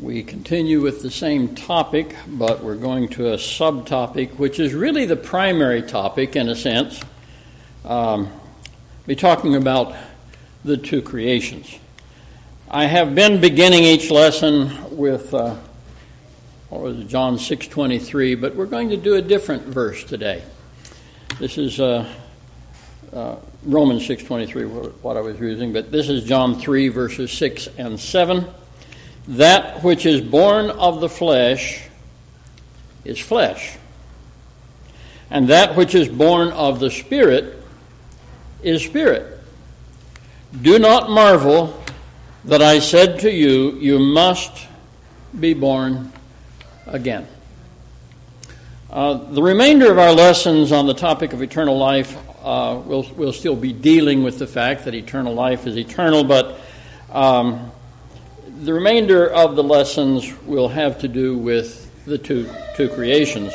We continue with the same topic, but we're going to a subtopic, which is really the primary topic in a sense. Um, be talking about the two creations. I have been beginning each lesson with uh, what was it, John six twenty three, but we're going to do a different verse today. This is uh, uh, Romans six twenty three, what I was using, but this is John three verses six and seven. That which is born of the flesh is flesh, and that which is born of the Spirit is spirit. Do not marvel that I said to you, You must be born again. Uh, the remainder of our lessons on the topic of eternal life uh, will will still be dealing with the fact that eternal life is eternal, but um, the remainder of the lessons will have to do with the two, two creations.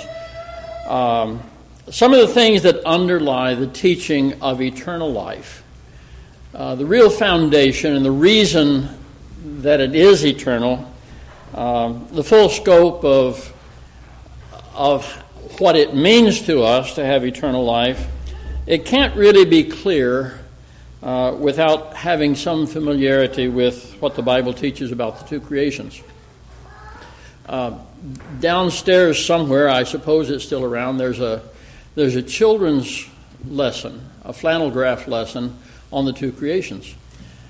Um, some of the things that underlie the teaching of eternal life, uh, the real foundation and the reason that it is eternal, um, the full scope of, of what it means to us to have eternal life, it can't really be clear uh, without having some familiarity with what the Bible teaches about the two creations. Uh, downstairs somewhere, I suppose it's still around, there's a, there's a children's lesson, a flannel graph lesson on the two creations.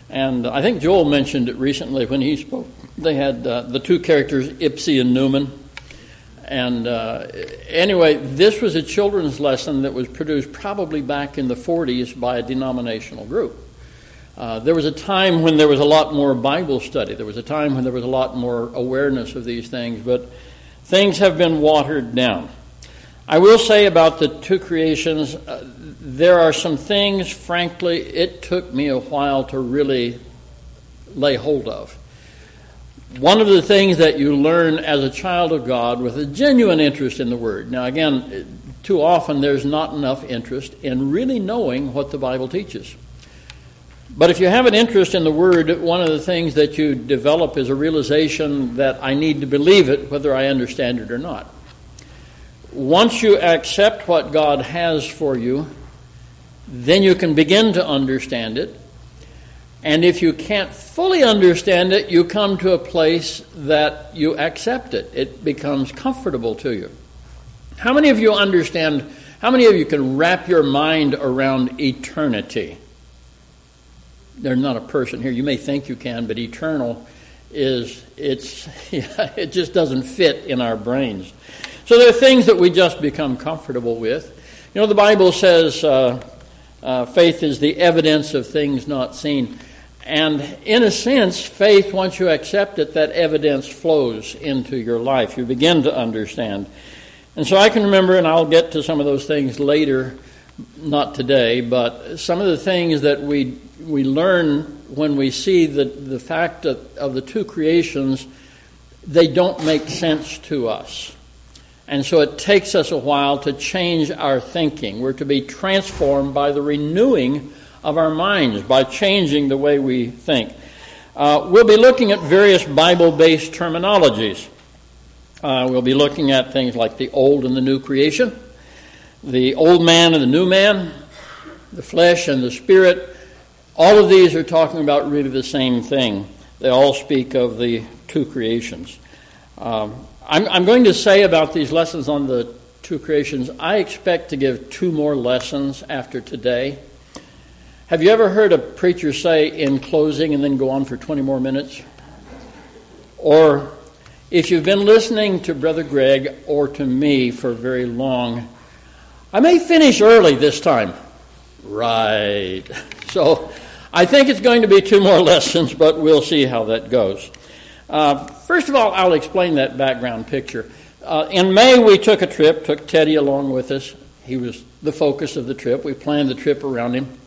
And I think Joel mentioned it recently when he spoke. They had uh, the two characters, Ipsy and Newman. And uh, anyway, this was a children's lesson that was produced probably back in the 40s by a denominational group. Uh, there was a time when there was a lot more Bible study. There was a time when there was a lot more awareness of these things, but things have been watered down. I will say about the two creations, uh, there are some things, frankly, it took me a while to really lay hold of one of the things that you learn as a child of God with a genuine interest in the Word. Now, again, too often there's not enough interest in really knowing what the Bible teaches. But if you have an interest in the Word, one of the things that you develop is a realization that I need to believe it whether I understand it or not. Once you accept what God has for you, then you can begin to understand it and if you can't fully understand it, you come to a place that you accept it. It becomes comfortable to you. How many of you understand? How many of you can wrap your mind around eternity? There's not a person here. You may think you can, but eternal is it's it just doesn't fit in our brains. So there are things that we just become comfortable with. You know, the Bible says uh, uh, faith is the evidence of things not seen. And in a sense, faith, once you accept it, that evidence flows into your life. You begin to understand. And so I can remember, and I'll get to some of those things later, not today, but some of the things that we, we learn when we see the, the fact of, of the two creations, they don't make sense to us. And so it takes us a while to change our thinking. We're to be transformed by the renewing of our minds by changing the way we think. Uh, we'll be looking at various Bible based terminologies. Uh, we'll be looking at things like the old and the new creation, the old man and the new man, the flesh and the spirit. All of these are talking about really the same thing. They all speak of the two creations. Um, I'm, I'm going to say about these lessons on the two creations, I expect to give two more lessons after today. Have you ever heard a preacher say in closing and then go on for 20 more minutes? Or if you've been listening to Brother Greg or to me for very long, I may finish early this time. Right. So I think it's going to be two more lessons, but we'll see how that goes. Uh, first of all, I'll explain that background picture. Uh, in May, we took a trip, took Teddy along with us. He was the focus of the trip. We planned the trip around him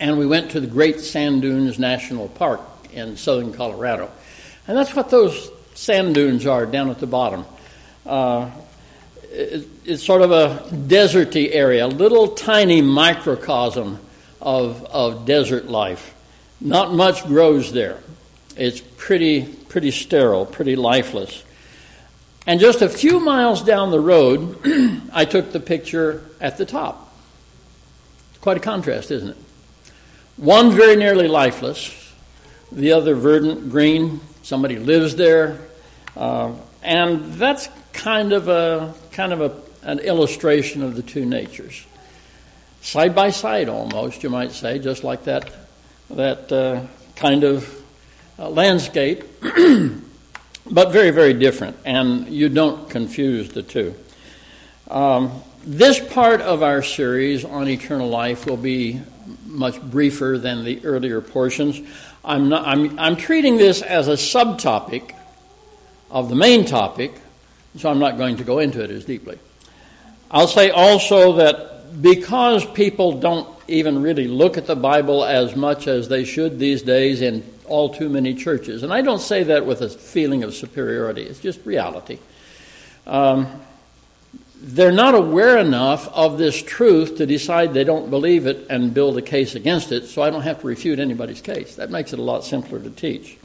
and we went to the Great Sand Dunes National Park in southern Colorado. And that's what those sand dunes are down at the bottom. Uh, it, it's sort of a deserty area, a little tiny microcosm of, of desert life. Not much grows there. It's pretty, pretty sterile, pretty lifeless. And just a few miles down the road, I took the picture at the top. Quite a contrast, isn't it? One very nearly lifeless, the other verdant green. Somebody lives there, uh, and that's kind of a kind of a, an illustration of the two natures, side by side, almost you might say, just like that that uh, kind of landscape, but very very different, and you don't confuse the two. Um, this part of our series on eternal life will be much briefer than the earlier portions. I'm, not, I'm, I'm treating this as a subtopic of the main topic, so I'm not going to go into it as deeply. I'll say also that because people don't even really look at the Bible as much as they should these days in all too many churches, and I don't say that with a feeling of superiority, it's just reality. Um, they're not aware enough of this truth to decide they don't believe it and build a case against it, so I don't have to refute anybody's case. That makes it a lot simpler to teach.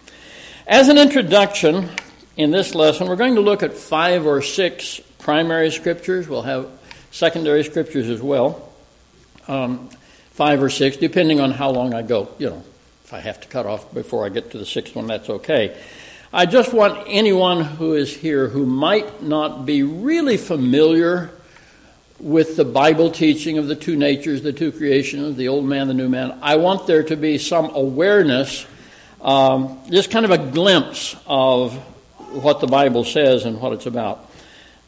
As an introduction, in this lesson, we're going to look at five or six primary scriptures. We'll have secondary scriptures as well, um, five or six, depending on how long I go. You know, if I have to cut off before I get to the sixth one, that's okay. I just want anyone who is here who might not be really familiar with the Bible teaching of the two natures, the two creations, the old man, the new man, I want there to be some awareness, um, just kind of a glimpse of what the Bible says and what it's about.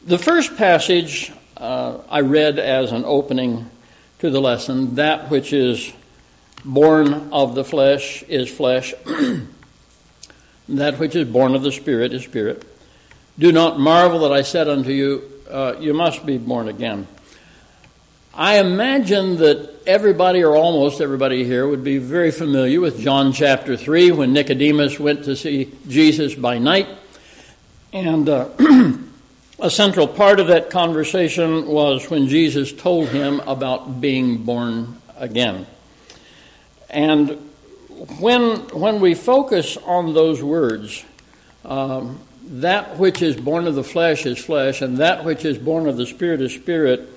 The first passage uh, I read as an opening to the lesson that which is born of the flesh is flesh. That which is born of the Spirit is spirit. Do not marvel that I said unto you, uh, You must be born again. I imagine that everybody, or almost everybody here, would be very familiar with John chapter 3 when Nicodemus went to see Jesus by night. And uh, a central part of that conversation was when Jesus told him about being born again. And when, when we focus on those words, um, that which is born of the flesh is flesh, and that which is born of the spirit is spirit,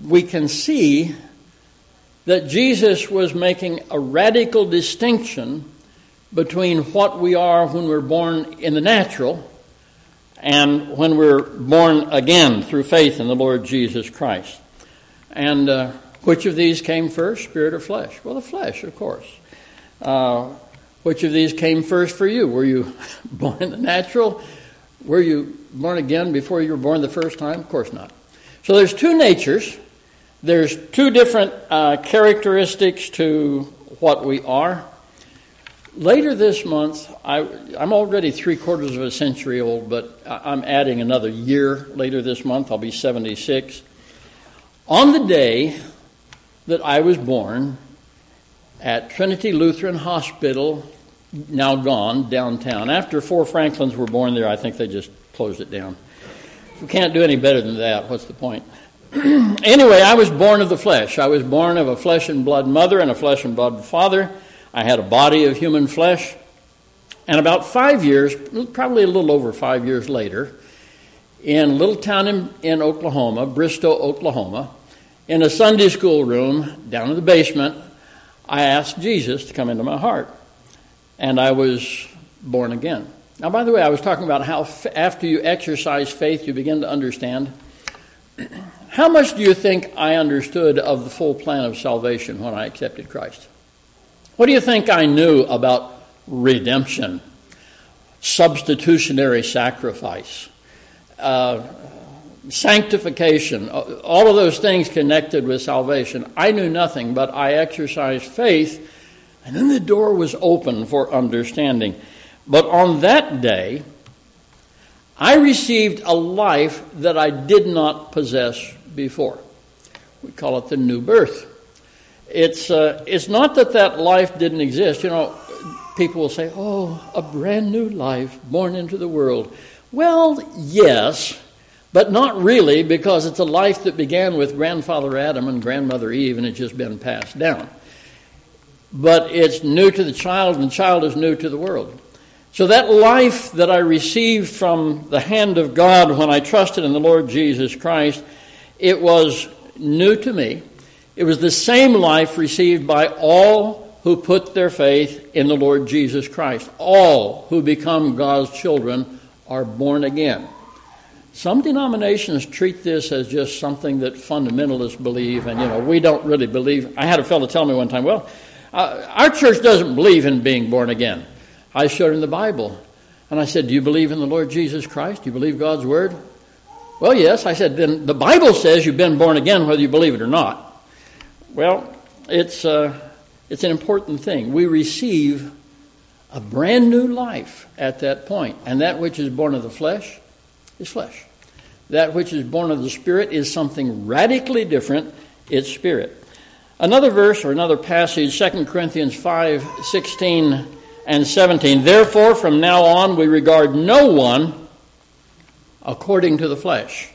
we can see that Jesus was making a radical distinction between what we are when we're born in the natural and when we're born again through faith in the Lord Jesus Christ. And uh, which of these came first, spirit or flesh? Well, the flesh, of course. Uh, which of these came first for you? Were you born in the natural? Were you born again before you were born the first time? Of course not. So there's two natures. There's two different uh, characteristics to what we are. Later this month, I, am already three quarters of a century old, but I'm adding another year later this month. I'll be 76. On the day that I was born, at Trinity Lutheran Hospital, now gone, downtown. After four Franklins were born there, I think they just closed it down. We can't do any better than that, what's the point? anyway, I was born of the flesh. I was born of a flesh and blood mother and a flesh and blood father. I had a body of human flesh. And about five years, probably a little over five years later, in a little town in, in Oklahoma, Bristow, Oklahoma, in a Sunday school room down in the basement, I asked Jesus to come into my heart, and I was born again. Now, by the way, I was talking about how f- after you exercise faith, you begin to understand. How much do you think I understood of the full plan of salvation when I accepted Christ? What do you think I knew about redemption, substitutionary sacrifice, uh, sanctification, all of those things connected with salvation. I knew nothing, but I exercised faith, and then the door was open for understanding. But on that day, I received a life that I did not possess before. We call it the new birth. It's, uh, it's not that that life didn't exist. You know, people will say, oh, a brand new life born into the world. Well, yes, but not really, because it's a life that began with grandfather Adam and grandmother Eve, and it's just been passed down. but it's new to the child, and the child is new to the world. So that life that I received from the hand of God when I trusted in the Lord Jesus Christ, it was new to me. It was the same life received by all who put their faith in the Lord Jesus Christ. All who become God's children are born again. Some denominations treat this as just something that fundamentalists believe, and you know, we don't really believe. I had a fellow tell me one time, well, uh, our church doesn't believe in being born again. I showed him the Bible. And I said, Do you believe in the Lord Jesus Christ? Do you believe God's Word? Well, yes. I said, Then the Bible says you've been born again whether you believe it or not. Well, it's, uh, it's an important thing. We receive a brand new life at that point. And that which is born of the flesh is flesh. That which is born of the Spirit is something radically different. It's spirit. Another verse or another passage, 2 Corinthians 5 16 and 17. Therefore, from now on, we regard no one according to the flesh.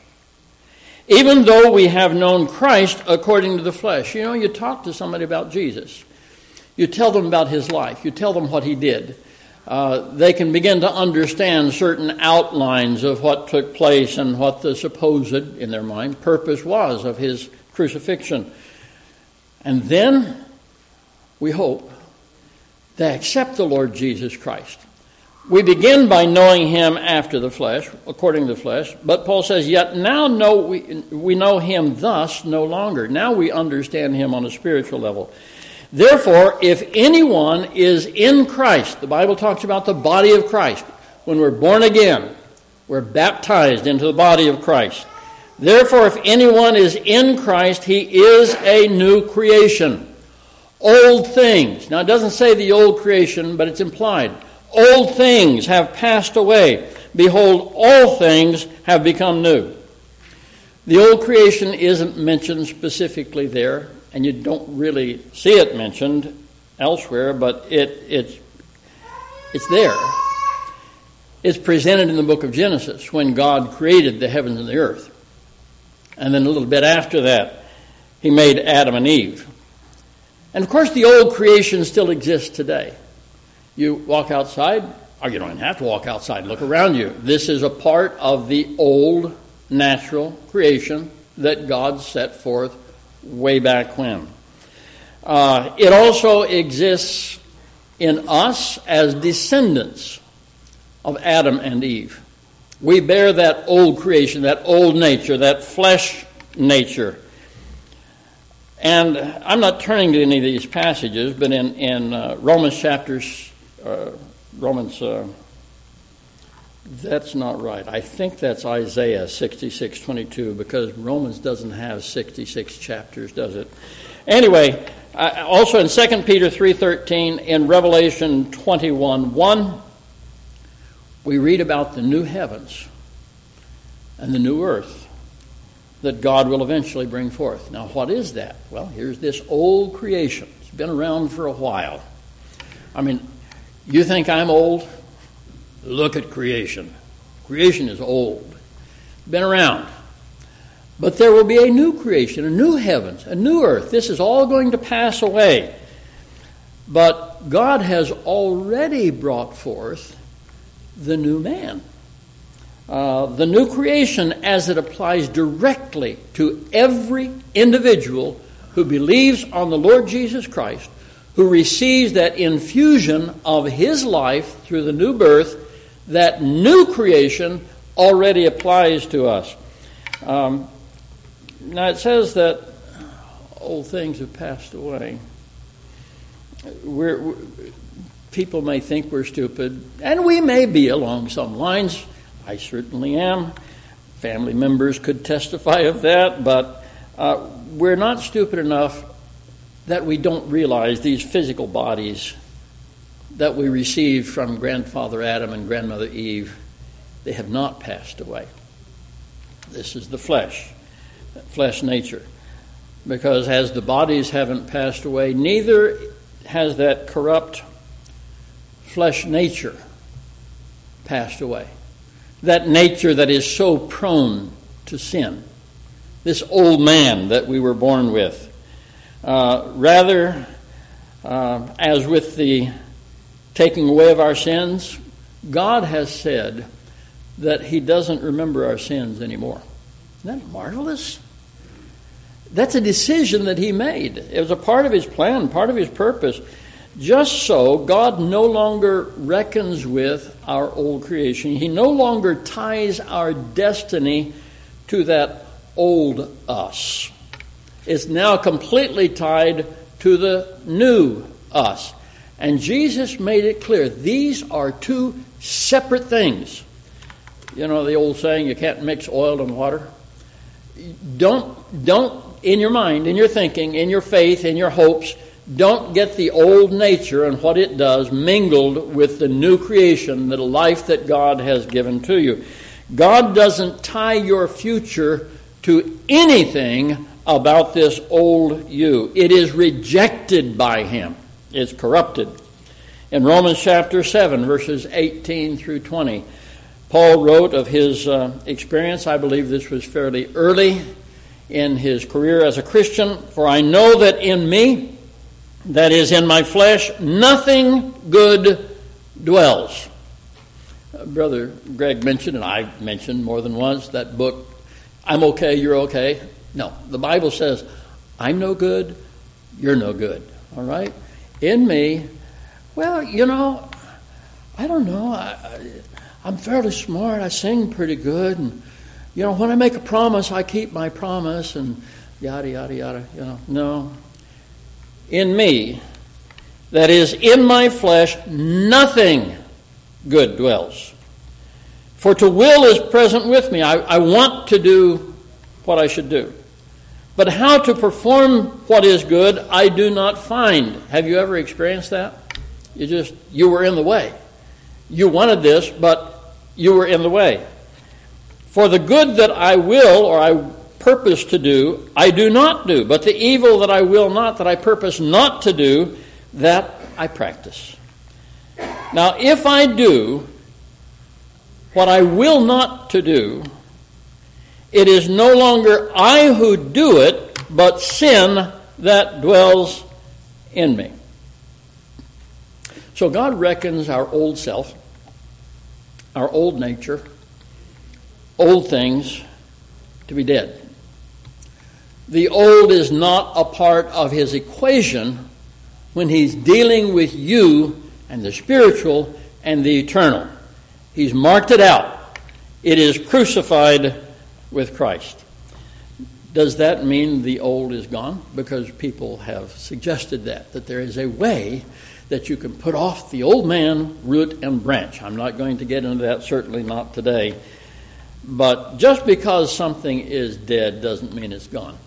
Even though we have known Christ according to the flesh. You know, you talk to somebody about Jesus, you tell them about his life, you tell them what he did uh, they can begin to understand certain outlines of what took place and what the supposed, in their mind, purpose was of his crucifixion. And then, we hope, they accept the Lord Jesus Christ. We begin by knowing him after the flesh, according to the flesh, but Paul says, Yet now know we, we know him thus no longer. Now we understand him on a spiritual level. Therefore, if anyone is in Christ, the Bible talks about the body of Christ. When we're born again, we're baptized into the body of Christ. Therefore, if anyone is in Christ, he is a new creation. Old things. Now, it doesn't say the old creation, but it's implied. Old things have passed away. Behold, all things have become new. The old creation isn't mentioned specifically there and you don't really see it mentioned elsewhere, but it, it's, it's there. It's presented in the book of Genesis when God created the heavens and the earth. And then a little bit after that, he made Adam and Eve. And of course, the old creation still exists today. You walk outside, or you don't even have to walk outside, look around you. This is a part of the old natural creation that God set forth way back when. Uh, it also exists in us as descendants of Adam and Eve. We bear that old creation, that old nature, that flesh nature. And I'm not turning to any of these passages, but in, in uh, Romans chapters, uh, Romans uh, that's not right. I think that's Isaiah 66:22 because Romans doesn't have 66 chapters, does it? Anyway, also in 2 Peter 3:13 in Revelation 21:1 we read about the new heavens and the new earth that God will eventually bring forth. Now, what is that? Well, here's this old creation. It's been around for a while. I mean, you think I'm old? Look at creation. Creation is old, been around. But there will be a new creation, a new heavens, a new earth. This is all going to pass away. But God has already brought forth the new man. Uh, the new creation as it applies directly to every individual who believes on the Lord Jesus Christ, who receives that infusion of his life through the new birth that new creation already applies to us. Um, now it says that old things have passed away. We're, we're, people may think we're stupid, and we may be along some lines. I certainly am. Family members could testify of that, but uh, we're not stupid enough that we don't realize these physical bodies that we received from grandfather Adam and grandmother Eve, they have not passed away. This is the flesh, flesh nature. Because as the bodies haven't passed away, neither has that corrupt flesh nature passed away. That nature that is so prone to sin. This old man that we were born with. Uh, rather, Uh, as with the taking away of our sins, God has said that He doesn't remember our sins anymore. Isn't that marvelous? That's a decision that He made. It was a part of His plan, part of His purpose. Just so, God no longer reckons with our old creation. He no longer ties our destiny to that old us. It's now completely tied to the new us. And Jesus made it clear these are two separate things. You know the old saying, you can't mix oil and water? Don't, don't, in your mind, in your thinking, in your faith, in your hopes, don't get the old nature and what it does mingled with the new creation, the life that God has given to you. God doesn't tie your future to anything about this old you. It is rejected by Him, it's corrupted. In Romans chapter 7, verses 18 through 20, Paul wrote of his uh, experience. I believe this was fairly early in his career as a Christian. For I know that in me, that is in my flesh, nothing good dwells. Uh, Brother Greg mentioned, and I mentioned more than once, that book, I'm okay, you're okay. No, the Bible says, I'm no good, you're no good. All right? In me, well, you know, I don't know. I, am fairly smart. I sing pretty good. And, you know, when I make a promise, I keep my promise and yada, yada, yada. You know, no, in me, that is, in my flesh, nothing good dwells. For to will is present with me. I, I want to do what I should do. But how to perform what is good, I do not find. Have you ever experienced that? You just, you were in the way. You wanted this, but you were in the way. For the good that I will or I purpose to do, I do not do. But the evil that I will not, that I purpose not to do, that I practice. Now, if I do what I will not to do, it is no longer I who do it, but sin that dwells in me. So God reckons our old self, our old nature, old things to be dead. The old is not a part of his equation when he's dealing with you and the spiritual and the eternal. He's marked it out. It is crucified with Christ. Does that mean the old is gone? Because people have suggested that, that there is a way that you can put off the old man, root and branch. I'm not going to get into that, certainly not today. But just because something is dead doesn't mean it's gone.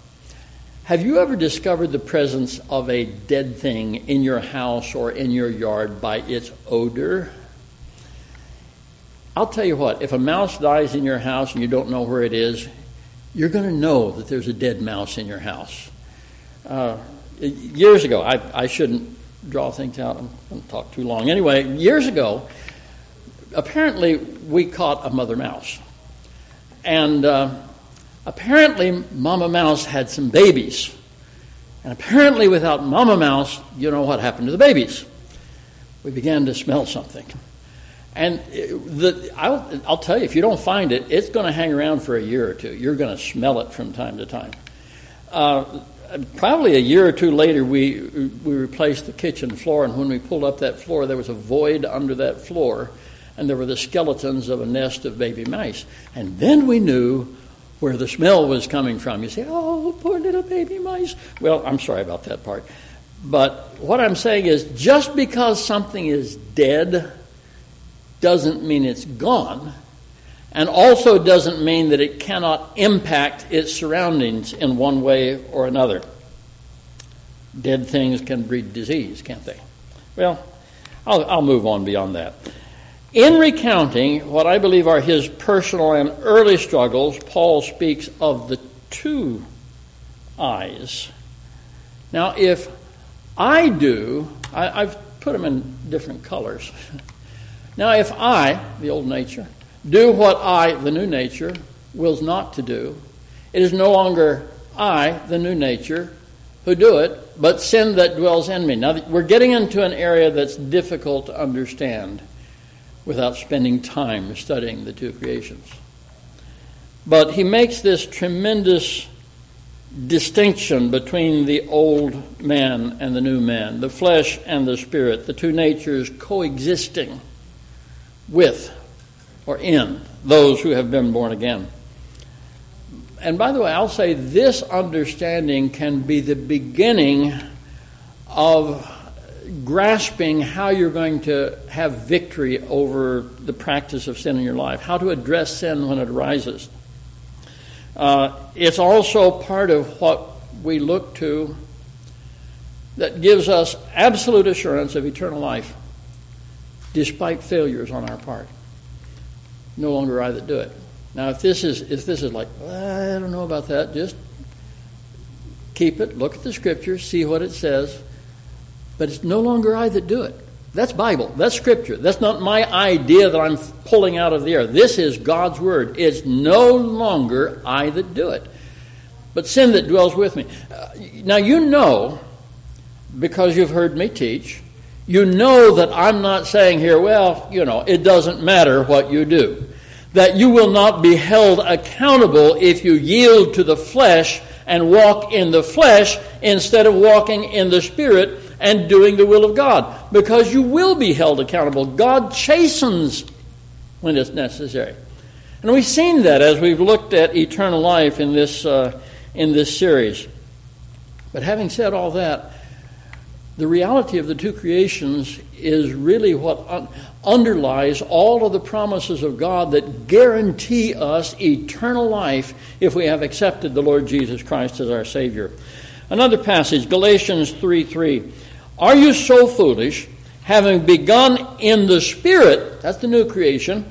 Have you ever discovered the presence of a dead thing in your house or in your yard by its odor? I'll tell you what, if a mouse dies in your house and you don't know where it is, you're going to know that there's a dead mouse in your house. Uh, years ago, I, I shouldn't draw things out, I'm going to talk too long. Anyway, years ago, apparently we caught a mother mouse. And uh, apparently, Mama Mouse had some babies. And apparently, without Mama Mouse, you know what happened to the babies. We began to smell something. And the, I'll, I'll, tell you, if you don't find it, it's going to hang around for a year or two. You're going to smell it from time to time. Uh, probably a year or two later, we, we replaced the kitchen floor, and when we pulled up that floor, there was a void under that floor, and there were the skeletons of a nest of baby mice. And then we knew where the smell was coming from. You say, oh, poor little baby mice. Well, I'm sorry about that part. But what I'm saying is just because something is dead doesn't mean it's gone, and also doesn't mean that it cannot impact its surroundings in one way or another. Dead things can breed disease, can't they? Well, I'll, I'll move on beyond that. In recounting what I believe are his personal and early struggles, Paul speaks of the two eyes. Now, if I do, I, have put them in different colors. now, if I, the old nature, do what I, the new nature, wills not to do, it is no longer I, the new nature, who do it, but sin that dwells in me. Now, we're getting into an area that's difficult to understand without spending time studying the two creations. But he makes this tremendous distinction between the old man and the new man, the flesh and the spirit, the two natures coexisting with or in those who have been born again. And by the way, I'll say this understanding can be the beginning of grasping how you're going to have victory over the practice of sin in your life, how to address sin when it arises. Uh, it's also part of what we look to that gives us absolute assurance of eternal life despite failures on our part. No longer I that do it. Now, if this is if this is like I don't know about that, just keep it. Look at the scripture, see what it says. But it's no longer I that do it. That's Bible. That's Scripture. That's not my idea that I'm pulling out of the air. This is God's Word. It's no longer I that do it, but sin that dwells with me. Uh, now, you know, because you've heard me teach, you know that I'm not saying here, well, you know, it doesn't matter what you do. That you will not be held accountable if you yield to the flesh and walk in the flesh instead of walking in the Spirit and doing the will of God because you will be held accountable. God chastens when it's necessary. And we've seen that as we've looked at eternal life in this, uh, in this series. But having said all that, the reality of the two creations is really what un- underlies all of the promises of God that guarantee us eternal life if we have accepted the Lord Jesus Christ as our Savior. Another passage, Galatians 3 3. Are you so foolish, having begun in the Spirit, that's the new creation,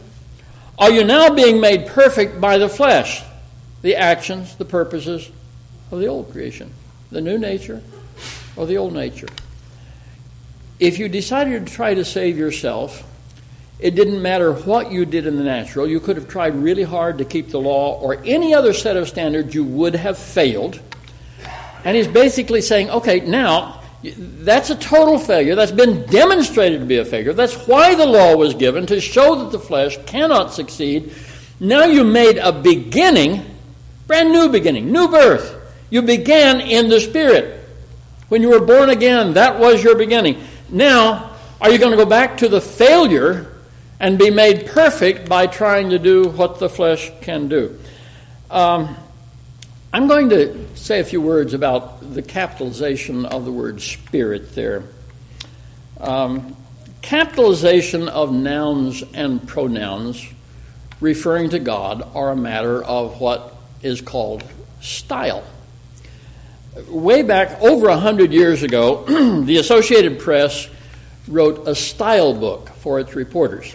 are you now being made perfect by the flesh, the actions, the purposes of the old creation, the new nature or the old nature? If you decided to try to save yourself, it didn't matter what you did in the natural. You could have tried really hard to keep the law or any other set of standards, you would have failed. And he's basically saying, okay, now that's a total failure. That's been demonstrated to be a failure. That's why the law was given, to show that the flesh cannot succeed. Now you made a beginning, brand new beginning, new birth. You began in the Spirit. When you were born again, that was your beginning. Now, are you going to go back to the failure and be made perfect by trying to do what the flesh can do? Um, I'm going to say a few words about the capitalization of the word spirit there. Um, capitalization of nouns and pronouns referring to God are a matter of what is called style. Way back over a hundred years ago, the Associated Press wrote a style book for its reporters.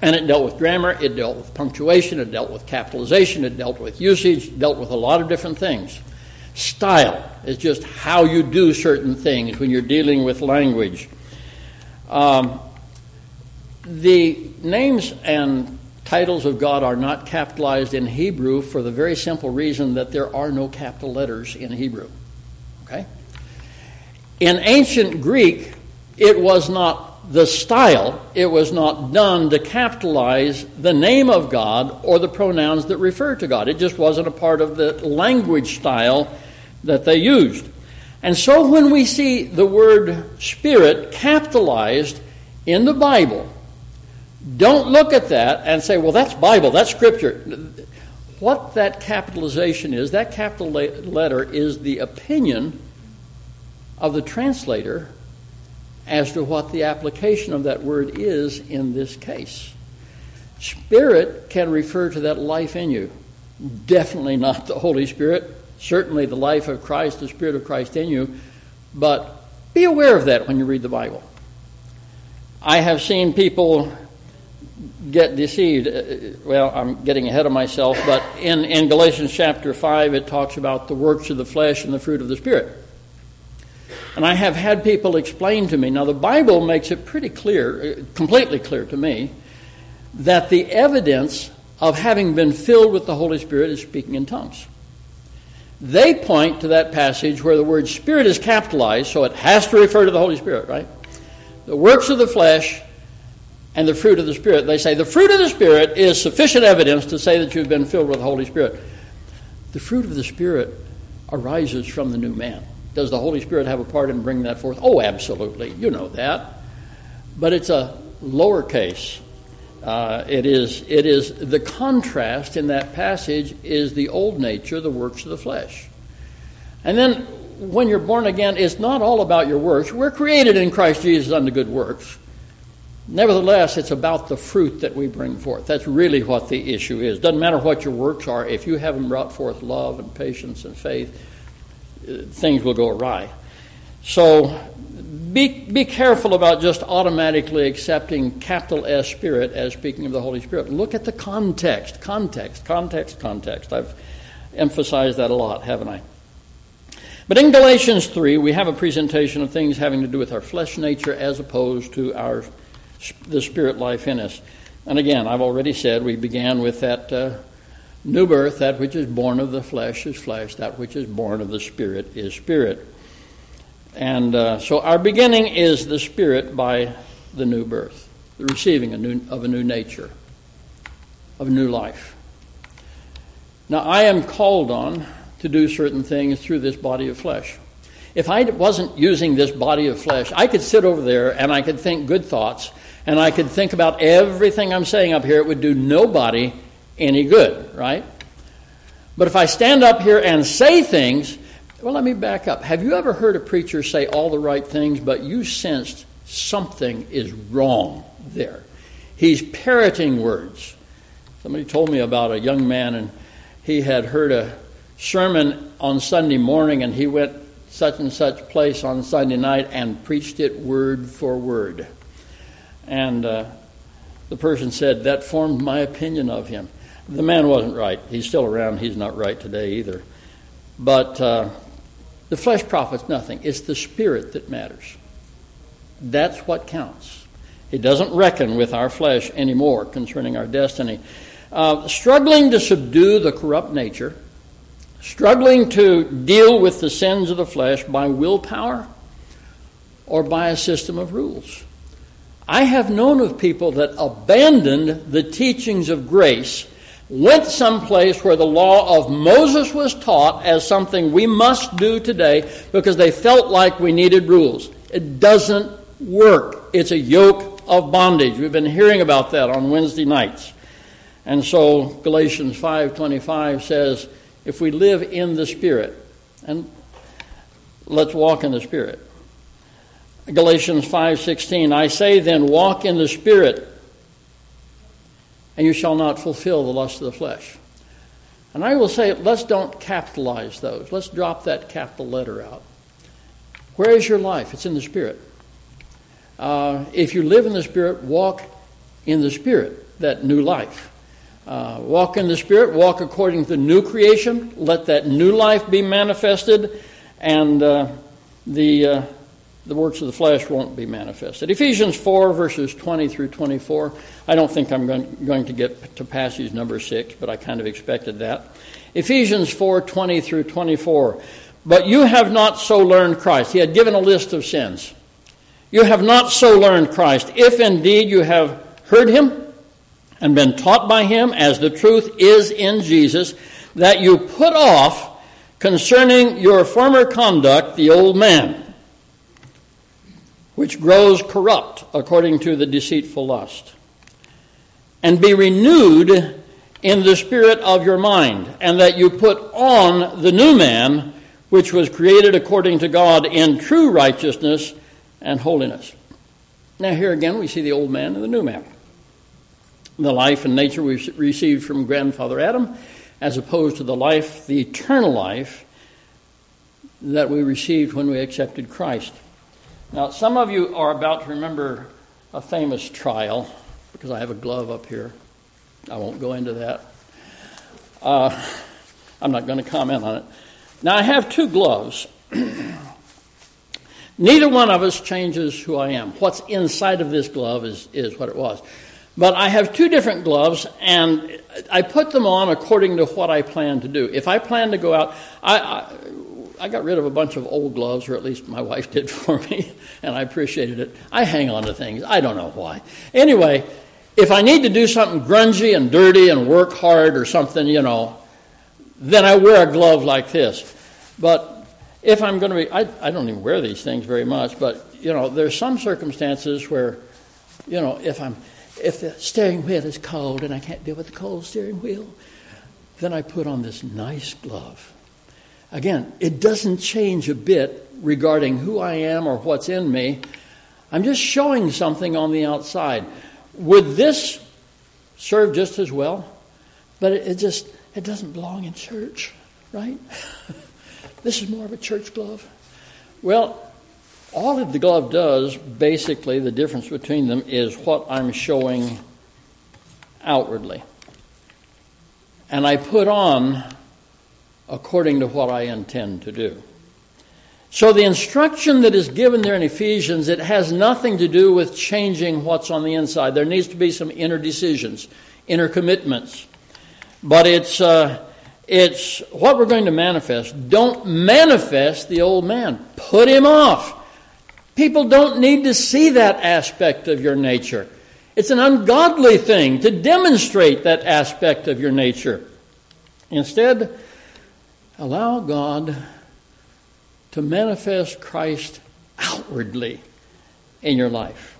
And it dealt with grammar, it dealt with punctuation, it dealt with capitalization, it dealt with usage, dealt with a lot of different things. Style is just how you do certain things when you're dealing with language. Um, the names and titles of God are not capitalized in Hebrew for the very simple reason that there are no capital letters in Hebrew. Okay? In ancient Greek, it was not the style, it was not done to capitalize the name of God or the pronouns that refer to God. It just wasn't a part of the language style that they used. And so when we see the word spirit capitalized in the Bible, don't look at that and say, well, that's Bible, that's Scripture. What that capitalization is, that capital letter is the opinion of the translator as to what the application of that word is in this case. Spirit can refer to that life in you. Definitely not the Holy Spirit, certainly the life of Christ, the Spirit of Christ in you, but be aware of that when you read the Bible. I have seen people get deceived. Uh, well, I'm getting ahead of myself, but in, in Galatians chapter 5, it talks about the works of the flesh and the fruit of the Spirit. And I have had people explain to me, now the Bible makes it pretty clear, uh, completely clear to me, that the evidence of having been filled with the Holy Spirit is speaking in tongues. they point to that passage where the word Spirit is capitalized, so it has to refer to the Holy Spirit, right? The works of the flesh and the fruit of the Spirit. They say the fruit of the Spirit is sufficient evidence to say that you've been filled with the Holy Spirit. The fruit of the Spirit arises from the new man. Does the Holy Spirit have a part in bringing that forth? Oh, absolutely. You know that. But it's a lowercase. Uh, it is it is the contrast in that passage is the old nature, the works of the flesh. And then when you're born again, it's not all about your works. We're created in Christ Jesus unto good works. Nevertheless, it's about the fruit that we bring forth. That's really what the issue is. Doesn't matter what your works are, if you haven't brought forth love and patience and faith, uh, things will go awry. So be, be careful about just automatically accepting capital S Spirit as speaking of the Holy Spirit. Look at the context, context, context, context. I've emphasized that a lot, haven't I? But in Galatians 3, we have a presentation of things having to do with our flesh nature as opposed to our the spirit life in us. And again, I've already said we began with that uh, New birth, that which is born of the flesh is flesh, that which is born of the spirit is spirit. And uh, so our beginning is the spirit by the new birth, the receiving a new, of a new nature, of a new life. Now, I am called on to do certain things through this body of flesh. If I wasn't using this body of flesh, I could sit over there and I could think good thoughts and I could think about everything I'm saying up here. It would do nobody any good, right? But if I stand up here and say things, well, let me back up. Have you ever heard a preacher say all the right things, but you sensed something is wrong there? He's parroting words. Somebody told me about a young man, and he had heard a sermon on Sunday morning, and he went such and such place on Sunday night and preached it word for word. And uh, the person said, That formed my opinion of him. The man wasn't right. He's still around. He's not right today either. But uh, the flesh profits nothing. It's the spirit that matters. That's what counts. It doesn't reckon with our flesh anymore concerning our destiny. Uh, struggling to subdue the corrupt nature, struggling to deal with the sins of the flesh by willpower or by a system of rules. I have known of people that abandoned the teachings of grace went someplace where the law of Moses was taught as something we must do today because they felt like we needed rules. It doesn't work. It's a yoke of bondage. We've been hearing about that on Wednesday nights. And so Galatians 5:25 says, if we live in the spirit, and let's walk in the spirit. Galatians 5:16 I say then walk in the spirit and you shall not fulfill the lust of the flesh. And I will say, let's don't capitalize those. Let's drop that capital letter out. Where is your life? It's in the Spirit. Uh, if you live in the Spirit, walk in the Spirit, that new life. Uh, walk in the Spirit, walk according to the new creation, let that new life be manifested, and uh, the uh, the works of the flesh won't be manifested. Ephesians 4, verses 20 through 24. I don't think I'm going to get to passage number 6, but I kind of expected that. Ephesians 4, 20 through 24. But you have not so learned Christ. He had given a list of sins. You have not so learned Christ. If indeed you have heard him and been taught by him, as the truth is in Jesus, that you put off concerning your former conduct the old man which grows corrupt according to the deceitful lust. And be renewed in the spirit of your mind, and that you put on the new man, which was created according to God in true righteousness and holiness. Now, here again, we see the old man and the new man. The life and nature we received from grandfather Adam, as opposed to the life, the eternal life, that we received when we accepted Christ. Now, some of you are about to remember a famous trial because I have a glove up here. I won't go into that. Uh, I'm not going to comment on it. Now, I have two gloves. Neither one of us changes who I am. What's inside of this glove is, is what it was. But I have two different gloves, and I put them on according to what I plan to do. If I plan to go out, I, I, I got rid of a bunch of old gloves, or at least my wife did for me, and I appreciated it. I hang on to things. I don't know why. Anyway, if I need to do something grungy and dirty and work hard or something, you know, then I wear a glove like this. But if I'm going to be, I, I don't even wear these things very much, but, you know, there's some circumstances where, you know, if I'm, if the steering wheel is cold and I can't deal with the cold steering wheel, then I put on this nice glove. Again, it doesn't change a bit regarding who I am or what's in me. I'm just showing something on the outside. Would this serve just as well? But it, it just it doesn't belong in church, right? this is more of a church glove. Well, all that the glove does, basically, the difference between them is what I'm showing outwardly. And I put on according to what I intend to do. So the instruction that is given there in Ephesians, it has nothing to do with changing what's on the inside. There needs to be some inner decisions, inner commitments. But it's, uh, it's what we're going to manifest. Don't manifest the old man. Put him off. People don't need to see that aspect of your nature. It's an ungodly thing to demonstrate that aspect of your nature. Instead, allow God to manifest Christ outwardly in your life.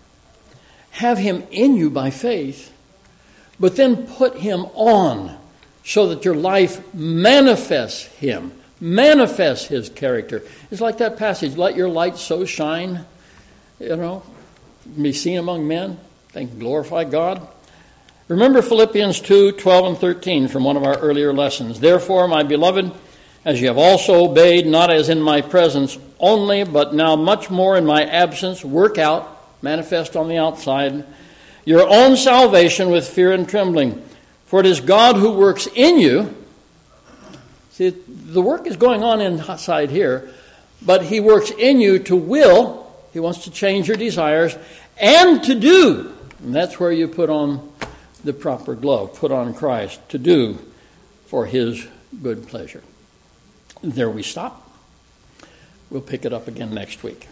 Have Him in you by faith, but then put Him on so that your life manifests Him manifests his character. It's like that passage, let your light so shine, you know, be seen among men, and glorify God. Remember Philippians 2 12 and 13 from one of our earlier lessons. Therefore, my beloved, as you have also obeyed, not as in my presence only, but now much more in my absence, work out, manifest on the outside, your own salvation with fear and trembling. For it is God who works in you See, the work is going on inside here, but He works in you to will. He wants to change your desires and to do. And that's where you put on the proper glove, put on Christ to do for His good pleasure. There we stop. We'll pick it up again next week.